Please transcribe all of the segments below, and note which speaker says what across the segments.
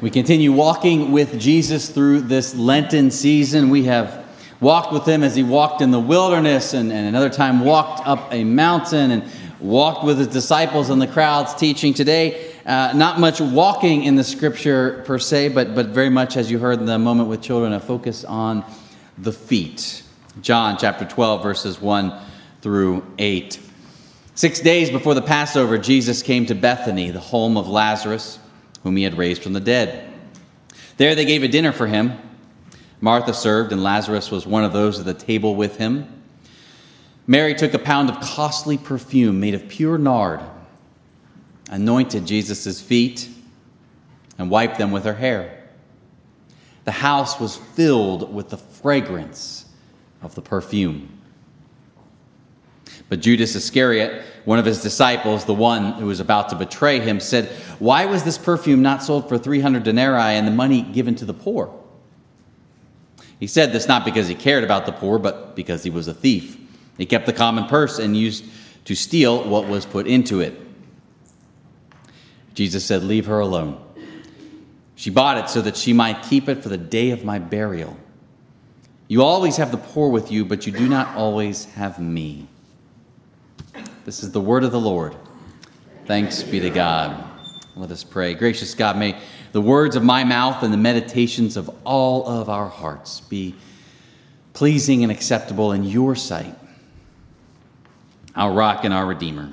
Speaker 1: We continue walking with Jesus through this Lenten season. We have walked with him as he walked in the wilderness and, and another time walked up a mountain and walked with his disciples and the crowds teaching. Today, uh, not much walking in the scripture per se, but, but very much, as you heard in the moment with children, a focus on the feet. John chapter 12, verses 1 through 8. Six days before the Passover, Jesus came to Bethany, the home of Lazarus whom he had raised from the dead. There they gave a dinner for him. Martha served, and Lazarus was one of those at the table with him. Mary took a pound of costly perfume made of pure nard, anointed Jesus' feet, and wiped them with her hair. The house was filled with the fragrance of the perfume. But Judas Iscariot, one of his disciples, the one who was about to betray him, said, Why was this perfume not sold for 300 denarii and the money given to the poor? He said this not because he cared about the poor, but because he was a thief. He kept the common purse and used to steal what was put into it. Jesus said, Leave her alone. She bought it so that she might keep it for the day of my burial. You always have the poor with you, but you do not always have me. This is the word of the Lord. Thanks be to God. Let us pray. Gracious God, may the words of my mouth and the meditations of all of our hearts be pleasing and acceptable in your sight, our rock and our redeemer.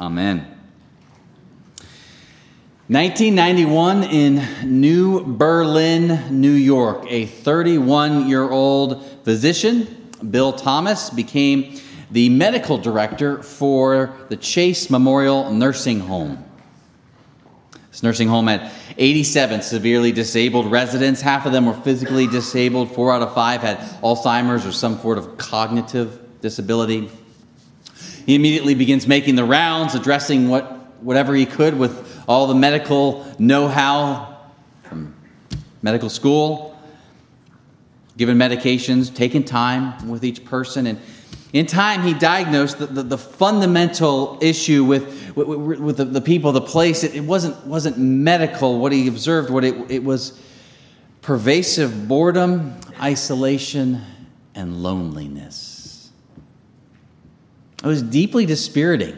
Speaker 1: Amen. 1991 in New Berlin, New York, a 31 year old physician, Bill Thomas, became the medical director for the Chase Memorial Nursing Home. This nursing home had 87 severely disabled residents. Half of them were physically disabled. Four out of five had Alzheimer's or some sort of cognitive disability. He immediately begins making the rounds, addressing what, whatever he could with all the medical know how from medical school, giving medications, taking time with each person. And in time, he diagnosed the, the, the fundamental issue with, with, with the, the, people, the place. It, it, wasn't, wasn't medical, what he observed, what it, it was pervasive boredom, isolation, and loneliness. It was deeply dispiriting.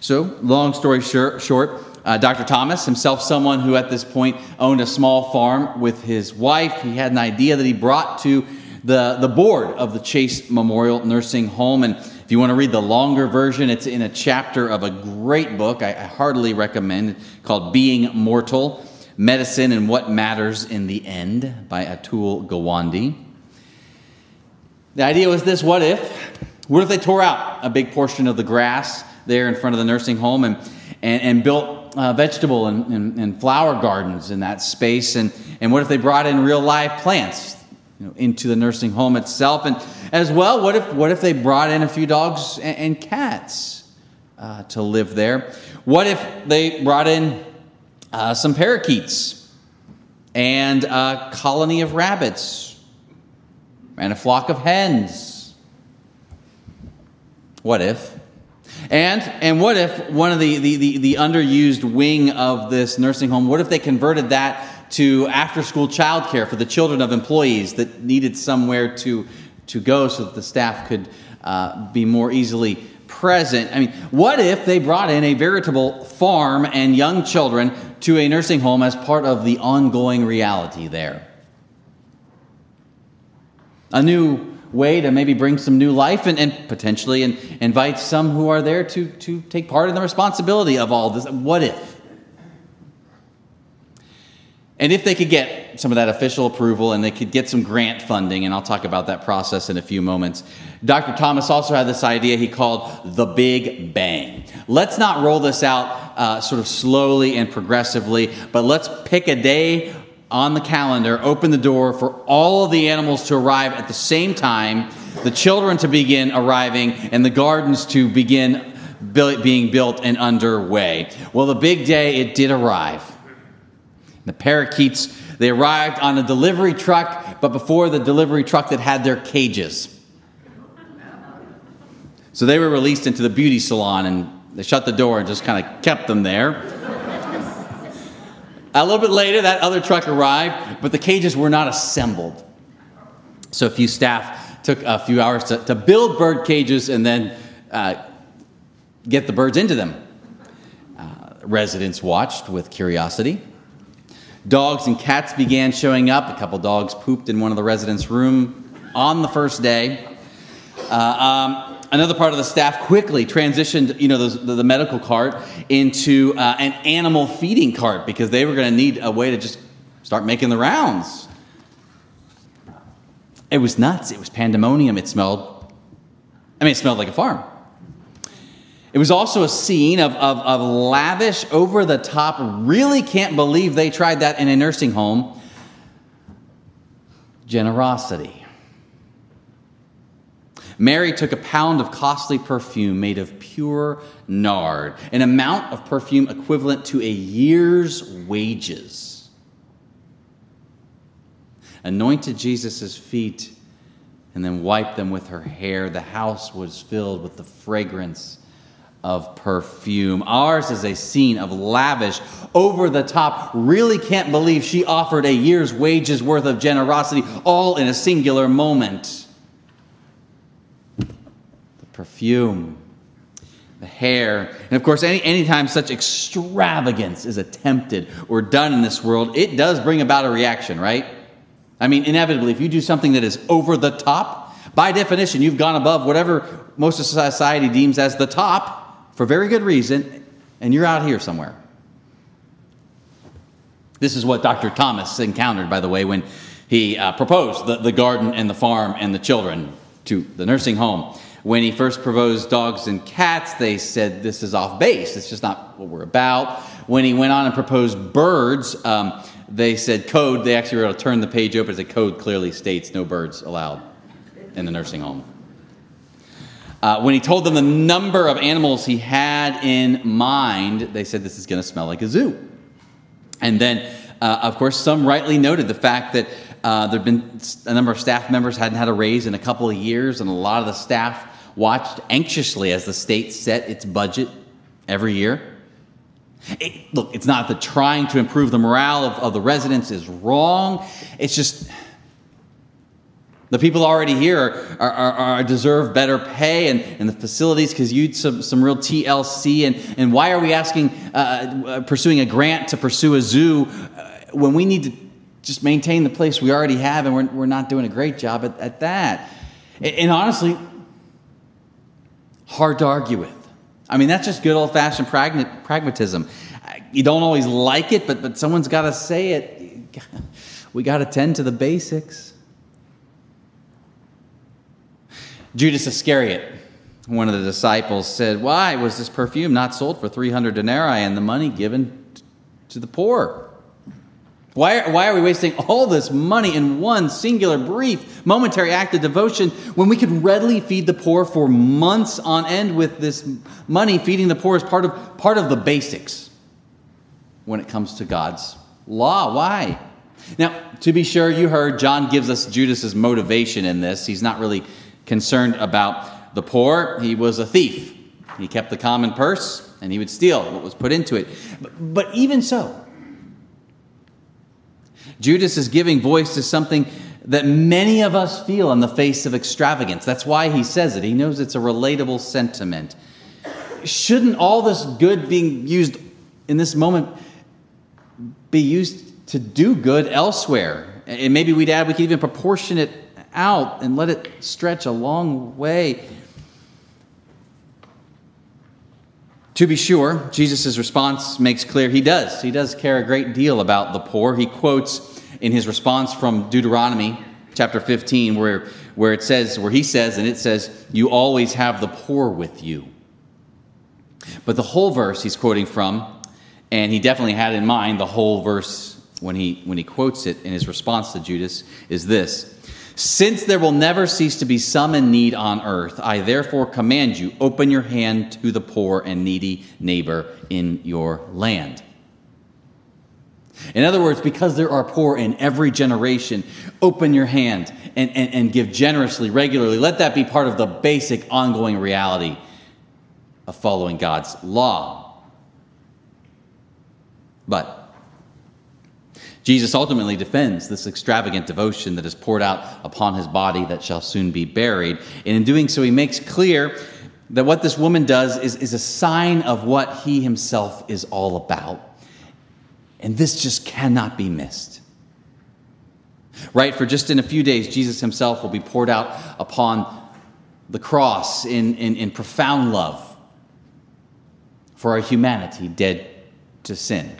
Speaker 1: So, long story short, uh, Dr. Thomas, himself someone who at this point owned a small farm with his wife, he had an idea that he brought to the, the board of the Chase Memorial Nursing Home. And if you want to read the longer version, it's in a chapter of a great book I, I heartily recommend called Being Mortal Medicine and What Matters in the End by Atul Gawande. The idea was this what if? What if they tore out a big portion of the grass there in front of the nursing home and, and, and built uh, vegetable and, and, and, flower gardens in that space? And, and what if they brought in real live plants you know, into the nursing home itself. And as well, what if, what if they brought in a few dogs and, and cats uh, to live there? What if they brought in uh, some parakeets and a colony of rabbits and a flock of hens? What if? And, and what if one of the, the, the, the underused wing of this nursing home, what if they converted that to after school childcare for the children of employees that needed somewhere to, to go so that the staff could uh, be more easily present. I mean, what if they brought in a veritable farm and young children to a nursing home as part of the ongoing reality there? A new way to maybe bring some new life and, and potentially invite some who are there to, to take part in the responsibility of all this. What if? And if they could get some of that official approval and they could get some grant funding, and I'll talk about that process in a few moments. Dr. Thomas also had this idea he called the Big Bang. Let's not roll this out uh, sort of slowly and progressively, but let's pick a day on the calendar, open the door for all of the animals to arrive at the same time, the children to begin arriving, and the gardens to begin being built and underway. Well, the big day, it did arrive. The parakeets, they arrived on a delivery truck, but before the delivery truck that had their cages. So they were released into the beauty salon and they shut the door and just kind of kept them there. A little bit later, that other truck arrived, but the cages were not assembled. So a few staff took a few hours to, to build bird cages and then uh, get the birds into them. Uh, residents watched with curiosity. Dogs and cats began showing up. A couple dogs pooped in one of the residents' room on the first day. Uh, um, another part of the staff quickly transitioned, you know, the, the medical cart into uh, an animal feeding cart because they were going to need a way to just start making the rounds. It was nuts. It was pandemonium. It smelled, I mean, it smelled like a farm. It was also a scene of, of, of lavish, over the top, really can't believe they tried that in a nursing home generosity. Mary took a pound of costly perfume made of pure nard, an amount of perfume equivalent to a year's wages. Anointed Jesus' feet and then wiped them with her hair. The house was filled with the fragrance of perfume. Ours is a scene of lavish, over the top, really can't believe she offered a year's wages worth of generosity all in a singular moment The perfume, the hair. And of course, any, anytime such extravagance is attempted or done in this world, it does bring about a reaction, right? I mean, inevitably, if you do something that is over the top, by definition, you've gone above whatever most of society deems as the top for very good reason, and you're out here somewhere. This is what Dr. Thomas encountered, by the way, when he uh, proposed the, the garden and the farm and the children to the nursing home. When he first proposed dogs and cats, they said this is off base. It's just not what we're about. When he went on and proposed birds, um, they said code. They actually were able to turn the page open. The code clearly states no birds allowed in the nursing home. Uh, when he told them the number of animals he had in mind, they said this is going to smell like a zoo. And then, uh, of course, some rightly noted the fact that uh, there had been a number of staff members hadn't had a raise in a couple of years, and a lot of the staff watched anxiously as the state set its budget every year. It, look, it's not that trying to improve the morale of, of the residents is wrong. It's just the people already here are, are, are deserve better pay and, and the facilities because you some, some real TLC. And, and why are we asking, uh, uh, pursuing a grant to pursue a zoo uh, when we need to just maintain the place we already have and we're, we're not doing a great job at, at that? And, and honestly, hard to argue with. I mean, that's just good old fashioned pragmatism. You don't always like it, but, but someone's got to say it. We got to tend to the basics. Judas Iscariot, one of the disciples, said, Why was this perfume not sold for 300 denarii and the money given to the poor? Why, why are we wasting all this money in one singular, brief, momentary act of devotion when we could readily feed the poor for months on end with this money? Feeding the poor is part of, part of the basics when it comes to God's law. Why? Now, to be sure, you heard John gives us Judas's motivation in this. He's not really concerned about the poor, he was a thief. He kept the common purse and he would steal what was put into it. But, even so, Judas is giving voice to something that many of us feel in the face of extravagance. That's why he says it. He knows it's a relatable sentiment. Shouldn't all this good being used in this moment be used to do good elsewhere? And maybe we'd add, we could even proportion it out and let it stretch a long way. To be sure, Jesus' response makes clear he does. He does care a great deal about the poor. He quotes in his response from Deuteronomy chapter 15, where, where it says, where he says, and it says, You always have the poor with you. But the whole verse he's quoting from, and he definitely had in mind the whole verse when he when he quotes it in his response to Judas, is this since there will never cease to be some in need on earth, I therefore command you open your hand to the poor and needy neighbor in your land. In other words, because there are poor in every generation, open your hand and, and, and give generously, regularly. Let that be part of the basic ongoing reality of following God's law. But Jesus ultimately defends this extravagant devotion that is poured out upon his body that shall soon be buried. And in doing so, he makes clear that what this woman does is, is a sign of what he himself is all about. And this just cannot be missed. Right? For just in a few days, Jesus himself will be poured out upon the cross in, in, in profound love for our humanity dead to sin.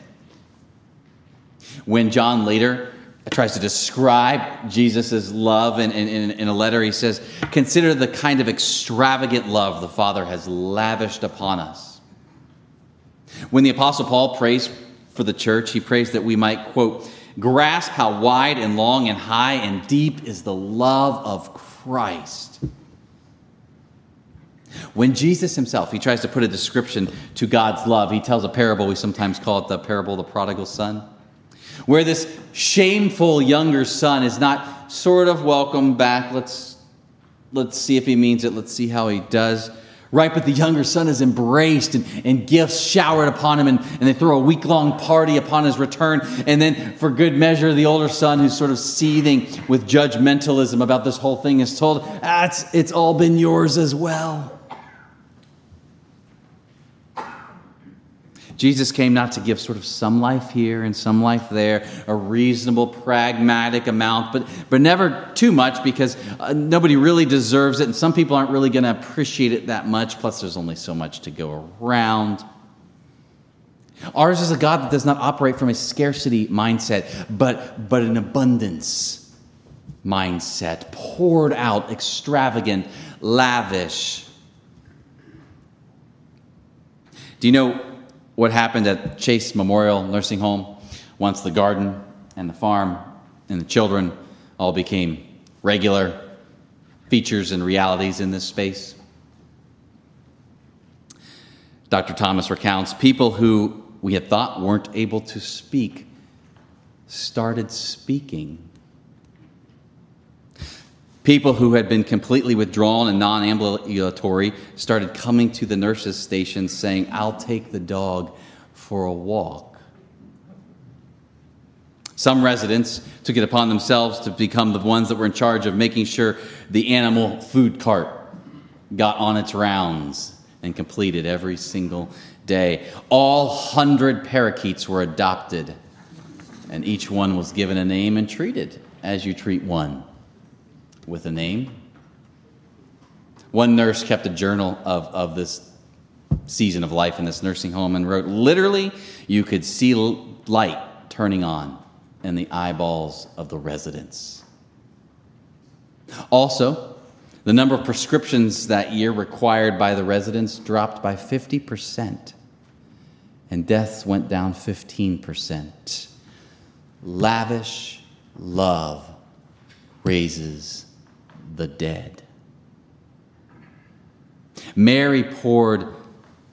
Speaker 1: When John later tries to describe Jesus' love in, in, in, a letter, he says, Consider the kind of extravagant love the Father has lavished upon us. When the Apostle Paul prays for the church, he prays that we might, quote, grasp how wide and long and high and deep is the love of Christ. When Jesus himself, he tries to put a description to God's love, he tells a parable, we sometimes call it the parable of the prodigal son, where this shameful younger son is not sort of welcome back. Let's, let's see if he means it, let's see how he does right? But the younger son is embraced and, and gifts showered upon him, and, and they throw a week long party upon his return. And then, for good measure, the older son, who's sort of seething with judgmentalism about this whole thing, is told, ah, it's, it's all been yours as well. Jesus came not to give sort of some life here and some life there, a reasonable, pragmatic amount, but, but never too much because uh, nobody really deserves it, and some people aren't really going to appreciate it that much. Plus, there's only so much to go around. Ours is a God that does not operate from a scarcity mindset, but, but an abundance mindset, poured out, extravagant, lavish. Do you know what happened at Chase Memorial Nursing Home once the garden and the farm and the children all became regular features and realities in this space. Dr. Thomas recounts people who we had thought weren't able to speak started speaking. People who had been completely withdrawn and non ambulatory started coming to the nurses' station saying, I'll take the dog for a walk. Some residents took it upon themselves to become the ones that were in charge of making sure the animal food cart got on its rounds and completed every single day. All hundred parakeets were adopted, and each one was given a name and treated as you treat one with a name. One nurse kept a journal of, of this season of life in this nursing home and wrote literally, you could see light turning on in the eyeballs of the residents. Also, the number of prescriptions that year required by the residents dropped by 50%, and deaths went down 15%. Lavish love raises the dead. Mary poured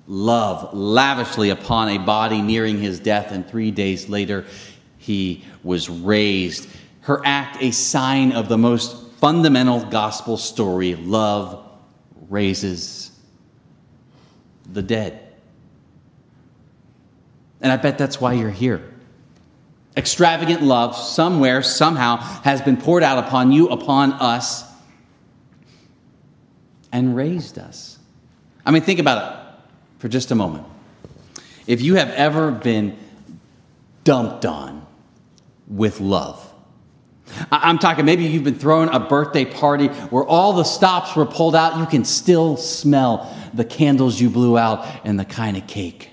Speaker 1: love lavishly upon a body nearing his death, and three days later he was raised. Her act, a sign of the most fundamental gospel story love raises the dead. And I bet that's why you're here. Extravagant love, somewhere, somehow, has been poured out upon you, upon us, and raised us. I mean, think about it for just a moment. If you have ever been dumped on with love, I'm talking maybe you've been throwing a birthday party where all the stops were pulled out, you can still smell the candles you blew out and the kind of cake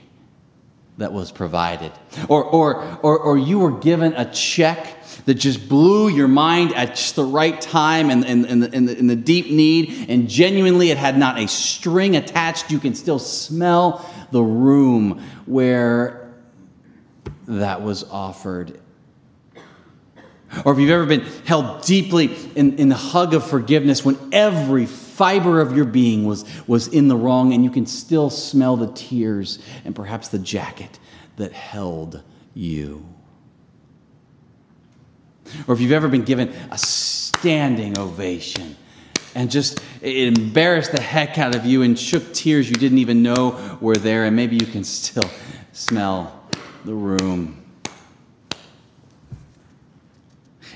Speaker 1: that was provided. Or, or, or, or you were given a check that just blew your mind at just the right time and in, in, in, the, in the deep need, and genuinely it had not a string attached. You can still smell the room where that was offered. Or if you've ever been held deeply in, in the hug of forgiveness when every fiber of your being was, was in the wrong and you can still smell the tears and perhaps the jacket that held you. Or if you've ever been given a standing ovation and just it embarrassed the heck out of you and shook tears you didn't even know were there, and maybe you can still smell the room.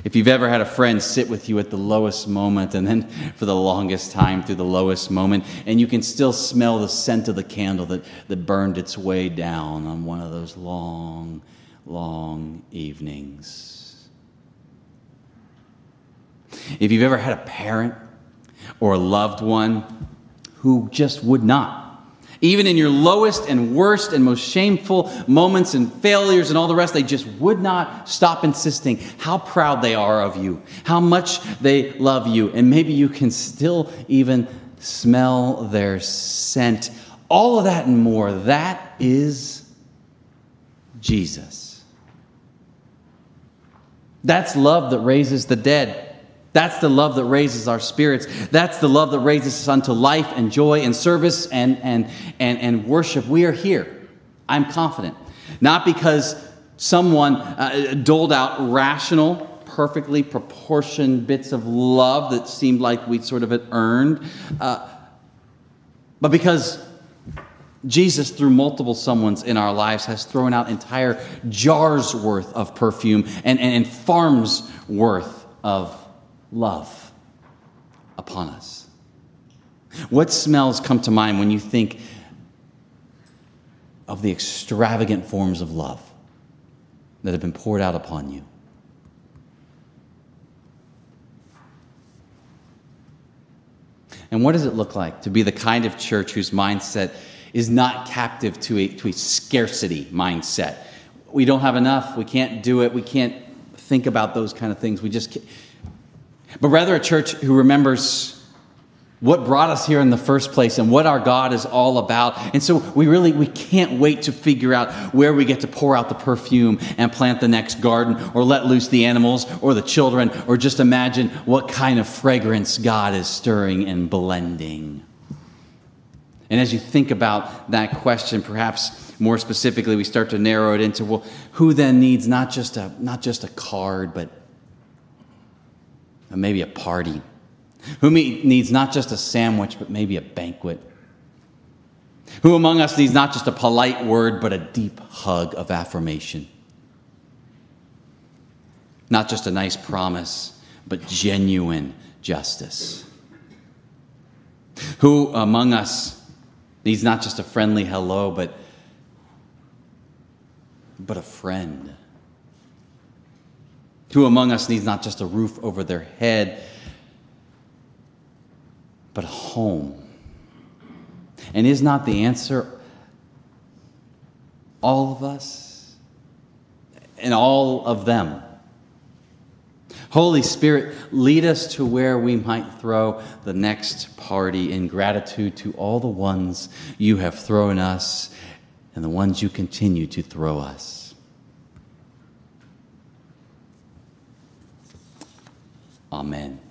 Speaker 1: If you've ever had a friend sit with you at the lowest moment and then for the longest time through the lowest moment, and you can still smell the scent of the candle that, that burned its way down on one of those long, long evenings. If you've ever had a parent or a loved one who just would not even in your lowest and worst and most shameful moments and failures and all the rest, they just would not stop insisting how proud they are of you, how much they love you, and maybe you can still even smell their scent. All of that and more, that is Jesus. That's love that raises the dead. That's the love that raises our spirits. That's the love that raises us unto life and joy and service and, and, and, and worship. We are here. I'm confident. Not because someone uh, doled out rational, perfectly proportioned bits of love that seemed like we sort of had earned, uh, but because Jesus, through multiple someones in our lives, has thrown out entire jars worth of perfume and, and, and farms worth of love upon us. What smells come to mind when you think of the extravagant forms of love that have been poured out upon you? And what does it look like to be the kind of church whose mindset is not captive to a, to a scarcity mindset? We don't have enough. We can't do it. We can't think about those kind of things. We just can't but rather a church who remembers what brought us here in the first place and what our God is all about. And so we really we can't wait to figure out where we get to pour out the perfume and plant the next garden or let loose the animals or the children or just imagine what kind of fragrance God is stirring and blending. And as you think about that question, perhaps more specifically, we start to narrow it into well, who then needs not just a not just a card, but maybe a party. Who needs not just a sandwich, but maybe a banquet? Who among us needs not just a polite word, but a deep hug of affirmation? Not just a nice promise, but genuine justice. Who among us needs not just a friendly hello, but, but a friend? Who among us needs not just a roof over their head, but a home? And is not the answer all of us and all of them? Holy Spirit, lead us to where we might throw the next party in gratitude to all the ones you have thrown us and the ones you continue to throw us. Amen.